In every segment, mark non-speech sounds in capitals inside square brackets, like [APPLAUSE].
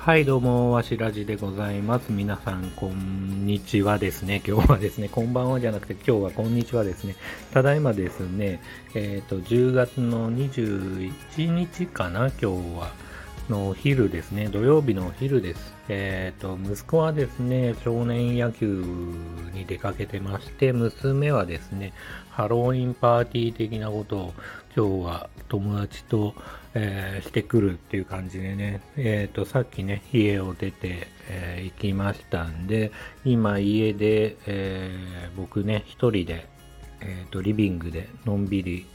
はい、どうも、わしらじでございます。皆さん、こんにちはですね。今日はですね、こんばんはじゃなくて、今日はこんにちはですね。ただいまですね、えっ、と、10月の21日かな、今日は。のお昼ですね、土曜日のお昼です。えっ、と、息子はですね、少年野球に出かけてまして、娘はですね、ハロウィンパーティー的なことを今日は友達と、えーしてくるっていう感じでね、えっ、と、さっきね、家を出て、えー行きましたんで、今家で、え僕ね、一人で、えっ、と、リビングでのんびり、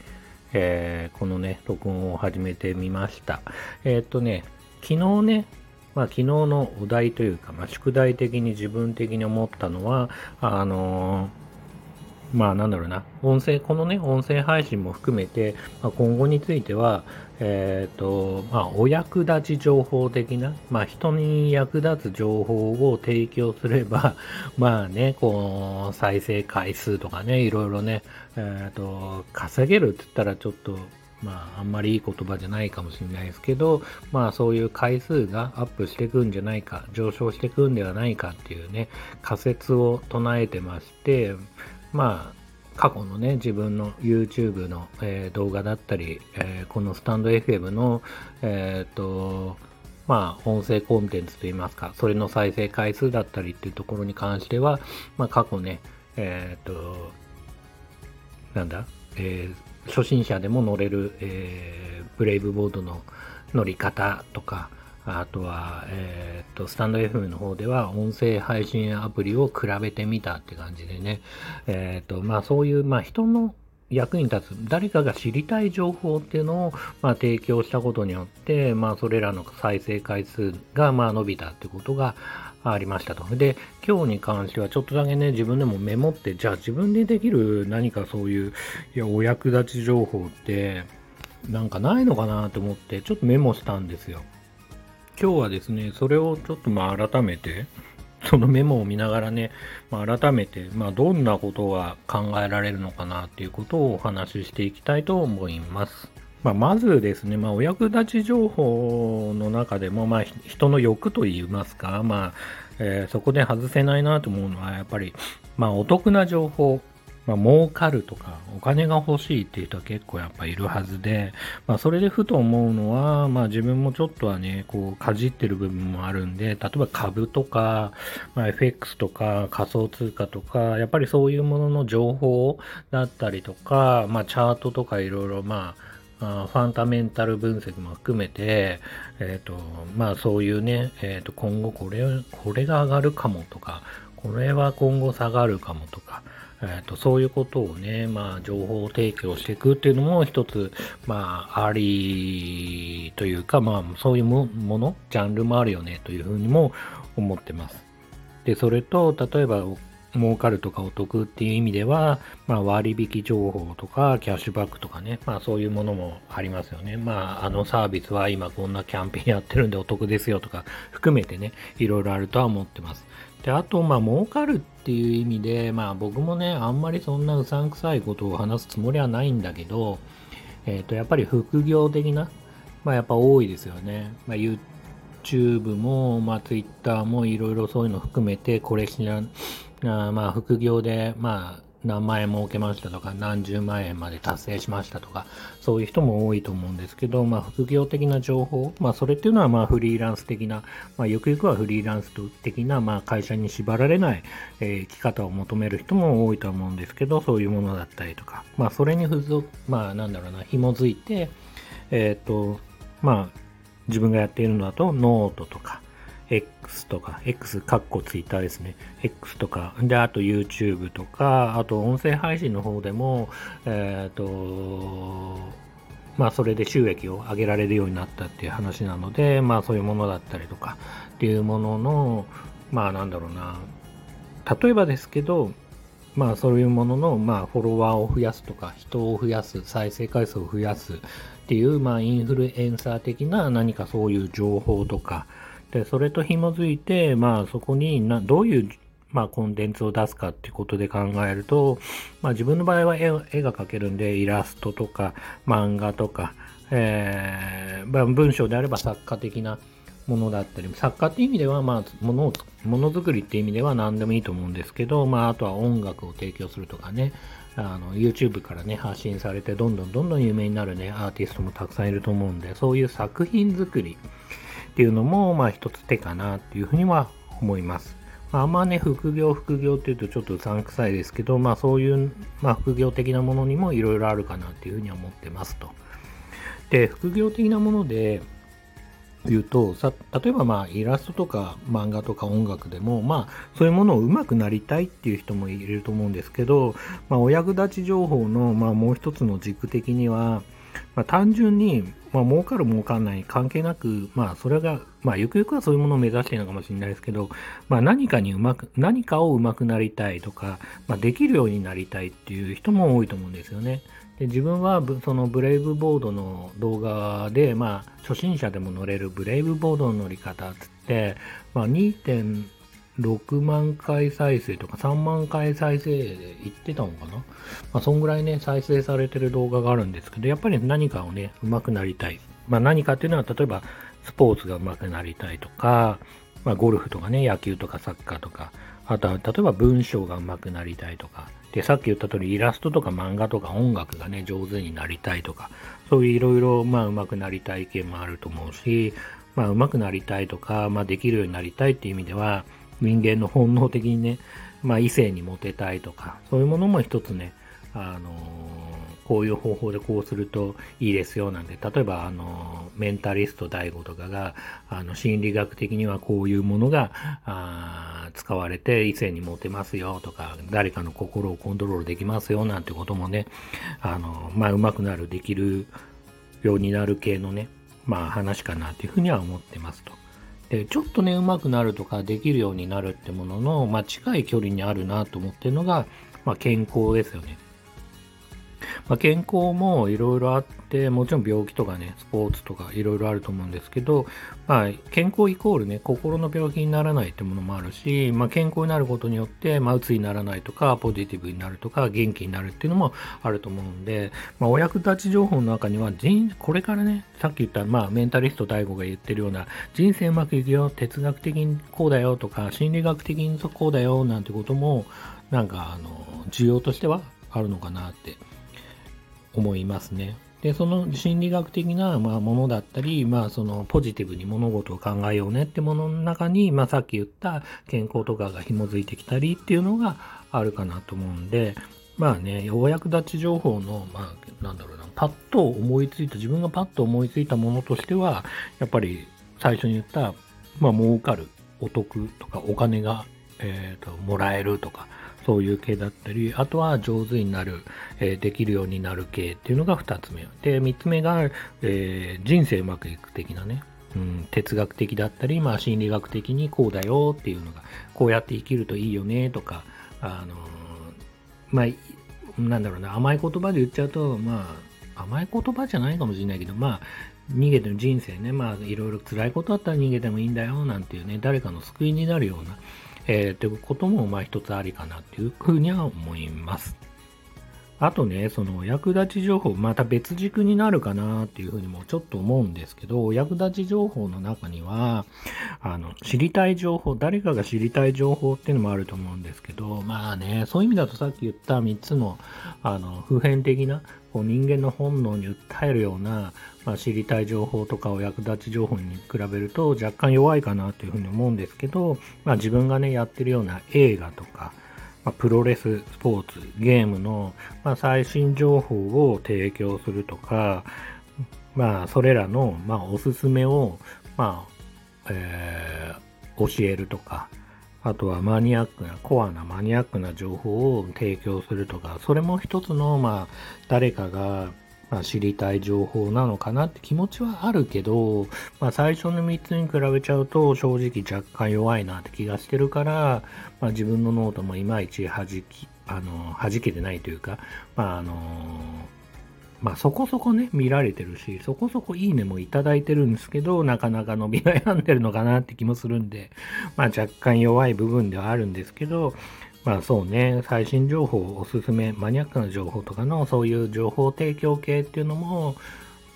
えこのね、録音を始めてみました。えっ、とね、昨日ね、まあ昨日のお題というか、まあ宿題的に自分的に思ったのは、あのーまあなんだろうな、音声、このね、音声配信も含めて、まあ、今後については、えっ、と、まあお役立ち情報的な、まあ人に役立つ情報を提供すれば、[LAUGHS] まあね、こう、再生回数とかね、いろいろね、えっ、と、稼げるって言ったらちょっと、まあ、あんまりいい言葉じゃないかもしれないですけど、まあそういう回数がアップしていくんじゃないか、上昇していくんではないかっていうね、仮説を唱えてまして、まあ、過去のね、自分の YouTube の、えー動画だったり、えーこのスタンド FM の、えっ、と、まあ、音声コンテンツといいますか、それの再生回数だったりっていうところに関しては、まあ、過去ね、えっ、と、なんだ、え初心者でも乗れる、えブレイブボードの乗り方とか、あとは、えーっと、スタンド FM の方では音声配信アプリを比べてみたって感じでね、えーっと、まあそういう、まあ人の役に立つ、誰かが知りたい情報っていうのを、まあ、提供したことによって、まあそれらの再生回数が、まあ伸びたってことがありましたと。で、今日に関してはちょっとだけね、自分でもメモって、じゃあ自分でできる何かそういう、いや、お役立ち情報って、なんかないのかなと思って、ちょっとメモしたんですよ。今日はですね、それをちょっとまあ改めて、そのメモを見ながらね、まあ、改めて、まあ、どんなことが考えられるのかなっていうことをお話ししていきたいと思います。まあ、まずですね、まあ、お役立ち情報の中でも、まあ、人の欲といいますか、まあ、えーそこで外せないなと思うのは、やっぱり、まあ、お得な情報、まあ、儲かるとか、お金が欲しいっていう人は結構やっぱいるはずで、まあ、それでふと思うのは、まあ、自分もちょっとはね、こう、かじってる部分もあるんで、例えば株とか、まあ、FX とか仮想通貨とか、やっぱりそういうものの情報だったりとか、まあ、チャートとかいろいろ、まあ、ファンダメンタル分析も含めて、えっ、と、まあそういうね、えっ、と、今後これ、これが上がるかもとか、これは今後下がるかもとか、えっ、と、そういうことをね、まあ情報提供していくっていうのも一つ、まあありというか、まあそういうもの、ジャンルもあるよねというふうにも思ってます。で、それと、例えば、儲かるとかお得っていう意味では、まあ、割引情報とか、キャッシュバックとかね、まあ、そういうものもありますよね。まあ、あのサービスは今こんなキャンペーンやってるんでお得ですよとか、含めてね、いろいろあるとは思ってます。で、あと、まあ、儲かるっていう意味で、まあ、僕もね、あんまりそんなうさんくさいことを話すつもりはないんだけど、えっ、と、やっぱり副業的な、まあ、やっぱ多いですよね。まあ、YouTube も、まあ、Twitter もいろいろそういうの含めて、これしな、あまあ、副業で、まあ、何万円儲けましたとか、何十万円まで達成しましたとか、そういう人も多いと思うんですけど、まあ、副業的な情報、まあ、それっていうのは、まあ、フリーランス的な、まあ、ゆくゆくはフリーランス的な、まあ、会社に縛られない、えー生き方を求める人も多いと思うんですけど、そういうものだったりとか、まあ、それに付属、まあ、なんだろうな、紐づいて、えっ、と、まあ、自分がやっているのだと、ノートとか、X とか、X カッコツイッターですね。X とか、で、あと YouTube とか、あと音声配信の方でも、えっ、と、まあそれで収益を上げられるようになったっていう話なので、まあそういうものだったりとかっていうものの、まあなんだろうな、例えばですけど、まあそういうものの、まあフォロワーを増やすとか、人を増やす、再生回数を増やすっていう、まあインフルエンサー的な何かそういう情報とか、で、それと紐づいて、まあそこにな、どういう、まあコンテンツを出すかっていうことで考えると、まあ自分の場合は絵絵が描けるんで、イラストとか漫画とか、えーまあ、文章であれば作家的なものだったり、作家って意味では、まあ、ものを、ものづくりって意味では何でもいいと思うんですけど、まあ、あとは音楽を提供するとかね、あの、YouTube からね、発信されて、どんどんどんどん有名になるね、アーティストもたくさんいると思うんで、そういう作品作りっていうのも、まあ、一つ手かなっていうふうには思います。まあ、あんまね、副業、副業っていうとちょっとうさんくさいですけど、まあ、そういう、まあ、副業的なものにもいろいろあるかなっていうふうには思ってますと。で、副業的なもので、言うとさ例えばまあイラストとか漫画とか音楽でもまあそういうものを上手くなりたいっていう人もいると思うんですけど、まあ、お役立ち情報のまあもう一つの軸的には、まあ、単純に、まあ、儲かる儲かんない関係なく、まあ、それが、まあ、ゆくゆくはそういうものを目指しているのかもしれないですけど、まあ、何かにうまく、何かを上手くなりたいとか、まあ、できるようになりたいっていう人も多いと思うんですよね。で自分はそのブレイブボードの動画で、まあ、初心者でも乗れるブレイブボードの乗り方っつって、まあ、6万回再生とか3万回再生で言ってたのかな？まあ、そんぐらいね、再生されてる動画があるんですけど、やっぱり何かをね、上手くなりたい。まあ、何かっていうのは、例えば、スポーツが上手くなりたいとか、まあ、ゴルフとかね、野球とかサッカーとか、あとは、例えば文章が上手くなりたいとか、で、さっき言った通りイラストとか漫画とか音楽がね、上手になりたいとか、そういういろいろ、まあ、上手くなりたい意見もあると思うし、まあ、上手くなりたいとか、まあ、できるようになりたいっていう意味では、人間の本能的にね、まあ、異性にモテたいとか、そういうものも一つね、あのこういう方法でこうするといいですよなんて、例えば、あの、メンタリスト DAIGO とかが、あの、心理学的にはこういうものが、あ使われて異性にモテますよとか、誰かの心をコントロールできますよなんてこともね、あの、まあ、上手くなる、できるようになる系のね、まあ、話かなというふうには思ってますと。で、ちょっとね、うまくなるとかできるようになるってものの、まあ、近い距離にあるなと思ってるのが、まあ、健康ですよね。まあ、健康もいろいろあって、もちろん病気とかね、スポーツとかいろいろあると思うんですけど、まあ、健康イコールね、心の病気にならないってものもあるし、まあ、健康になることによって、まあ、うつにならないとか、ポジティブになるとか、元気になるっていうのもあると思うんで、まあ、お役立ち情報の中には、これからね、さっき言った、まあ、メンタリスト DAIGO が言ってるような、人生うまくいくよ、哲学的にこうだよとか、心理学的にこうだよなんてことも、なんか、あの、需要としてはあるのかなって思いますね。で、その心理学的な、まあ、ものだったり、まあ、そのポジティブに物事を考えようねってものの中に、まあ、さっき言った健康とかが紐づいてきたりっていうのがあるかなと思うんで、まあね、お役立ち情報の、まあ、なんだろうな、パッと思いついた、自分がパッと思いついたものとしては、やっぱり最初に言った、まあ、儲かる、お得とか、お金が、えっ、ー、と、もらえるとか、そういう系だったり、あとは上手になる、えー、できるようになる系っていうのが2つ目。で、3つ目が、えー、人生うまくいく的なね、うん、哲学的だったり、まあ心理学的にこうだよっていうのが、こうやって生きるといいよねとか、あのー、まあ、なんだろうな、甘い言葉で言っちゃうと、まあ、甘い言葉じゃないかもしれないけど、まあ、逃げてる人生ね、まあ、いろいろ辛いことあったら逃げてもいいんだよ、なんていうね、誰かの救いになるような、えー、ということも、まあ一つありかなっていうふうには思います。あとね、その役立ち情報、また別軸になるかなっていうふうにもちょっと思うんですけど、役立ち情報の中には、あの、知りたい情報、誰かが知りたい情報っていうのもあると思うんですけど、まあね、そういう意味だとさっき言った3つの、あの、普遍的な、こう人間の本能に訴えるような、まあ、知りたい情報とかを役立ち情報に比べると若干弱いかなというふうに思うんですけど、まあ、自分がね、やってるような映画とか、まあ、プロレス、スポーツ、ゲームの、まあ、最新情報を提供するとか、まあ、それらの、まあ、おすすめを、まあ、えー、教えるとか、あとはマニアックな、コアなマニアックな情報を提供するとか、それも一つの、まあ、誰かが、まあ、知りたい情報なのかなって気持ちはあるけど、まあ、最初の3つに比べちゃうと正直若干弱いなって気がしてるから、まあ、自分のノートもいまいち惹き、あの、惹けてないというか、まあ、あのまあ、そこそこね、見られてるし、そこそこいいねもいただいてるんですけど、なかなか伸び悩んでるのかなって気もするんで、まあ、若干弱い部分ではあるんですけど、まあそうね、最新情報おすすめ、マニアックな情報とかのそういう情報提供系っていうのも、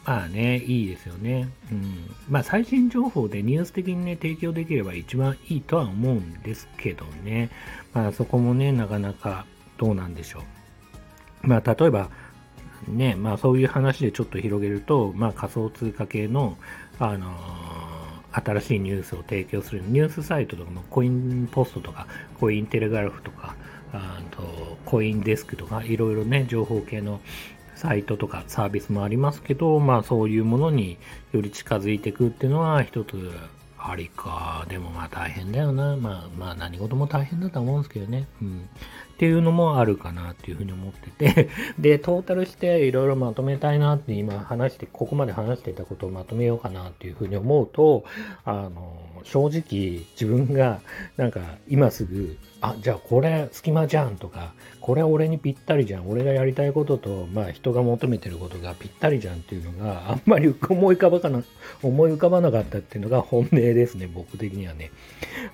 まあね、いいですよね。うん。まあ最新情報でニュース的にね、提供できれば一番いいとは思うんですけどね。まあそこもね、なかなかどうなんでしょう。まあ例えば、ね、まあそういう話でちょっと広げると、まあ仮想通貨系の、あのー、新しいニュースを提供するニュースサイトとかコインポストとかコインテレグラフとかあとコインデスクとかいろいろね情報系のサイトとかサービスもありますけど、まあそういうものにより近づいていくっていうのは一つありか。でもまあ大変だよな。まあまあ何事も大変だと思うんですけどね。うん。っていうのもあるかなっていうふうに思ってて [LAUGHS] で、トータルしていろいろまとめたいなって今話して、ここまで話していたことをまとめようかなっていうふうに思うと、あの、正直自分がなんか今すぐあ、じゃあこれ隙間じゃんとか、これ俺にぴったりじゃん。俺がやりたいことと、まあ人が求めてることがぴったりじゃんっていうのがあんまり思い浮かばかな、思い浮かばなかったっていうのが [LAUGHS] 本音ですね、僕的にはね。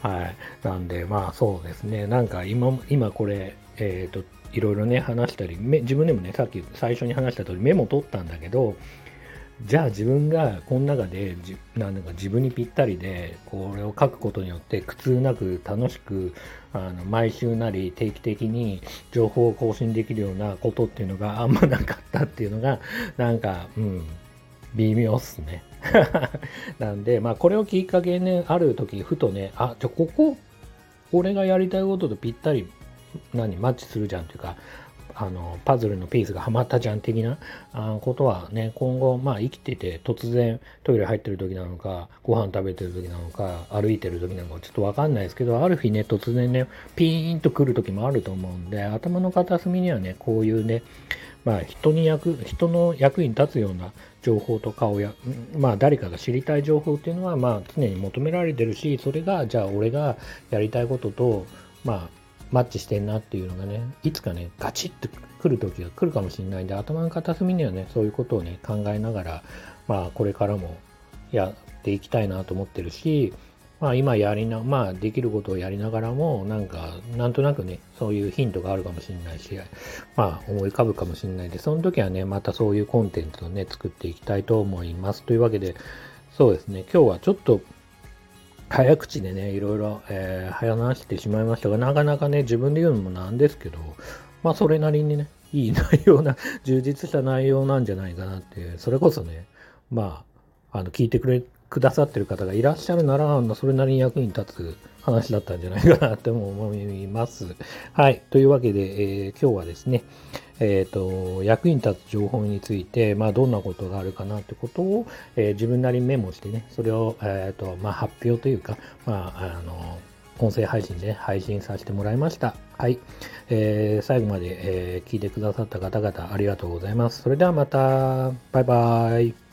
はい。なんでまあそうですね。なんか今、今これ、えっ、ー、と、いろいろね話したり、自分でもね、さっき最初に話した通りメモ取ったんだけど、じゃあ自分がこの中でじなんか自分にぴったりでこれを書くことによって苦痛なく楽しくあの毎週なり定期的に情報を更新できるようなことっていうのがあんまなかったっていうのがなんかうん微妙っすね。[LAUGHS] なんでまあこれをきっかけに、ね、ある時ふとねあじゃあここ俺がやりたいこととぴったり何マッチするじゃんっていうかあのパズルのピースがはまったじゃん的なあことはね今後まあ生きてて突然トイレ入ってる時なのかご飯食べてる時なのか歩いてる時なのかちょっとわかんないですけどある日ね突然ねピーンと来る時もあると思うんで頭の片隅にはねこういうねまあ人に役人の役に立つような情報とかをや、まあ誰かが知りたい情報っていうのはまあ常に求められてるし、それがじゃあ俺がやりたいことと、まあマッチしてんなっていうのがね、いつかね、ガチッと来る時が来るかもしれないんで、頭の片隅にはね、そういうことをね、考えながら、まあ、これからもやっていきたいなと思ってるし、まあ、今やりな、まあ、できることをやりながらも、なんか、なんとなくね、そういうヒントがあるかもしれないし、まあ、思い浮かぶかもしれないで、その時はね、またそういうコンテンツをね、作っていきたいと思います。というわけで、そうですね、今日はちょっと、早口でね、いろいろ、えー、話してしまいましたが、なかなかね、自分で言うのもなんですけど、まあ、それなりにね、いい内容な、[LAUGHS] 充実した内容なんじゃないかなっていう、それこそね、まあ、あの、聞いてくれ、くださってる方がいらっしゃるなら、それなりに役に立つ話だったんじゃないかなって思います。はい。というわけで、えー、今日はですね、えっ、ー、と、役に立つ情報について、まあ、どんなことがあるかなってことを、えー、自分なりにメモしてね、それを、えっ、と、まあ、発表というか、まあ、あの、音声配信で、配信させてもらいました。はい。えー、最後まで、えー、聞いてくださった方々ありがとうございます。それではまた、バイバイ。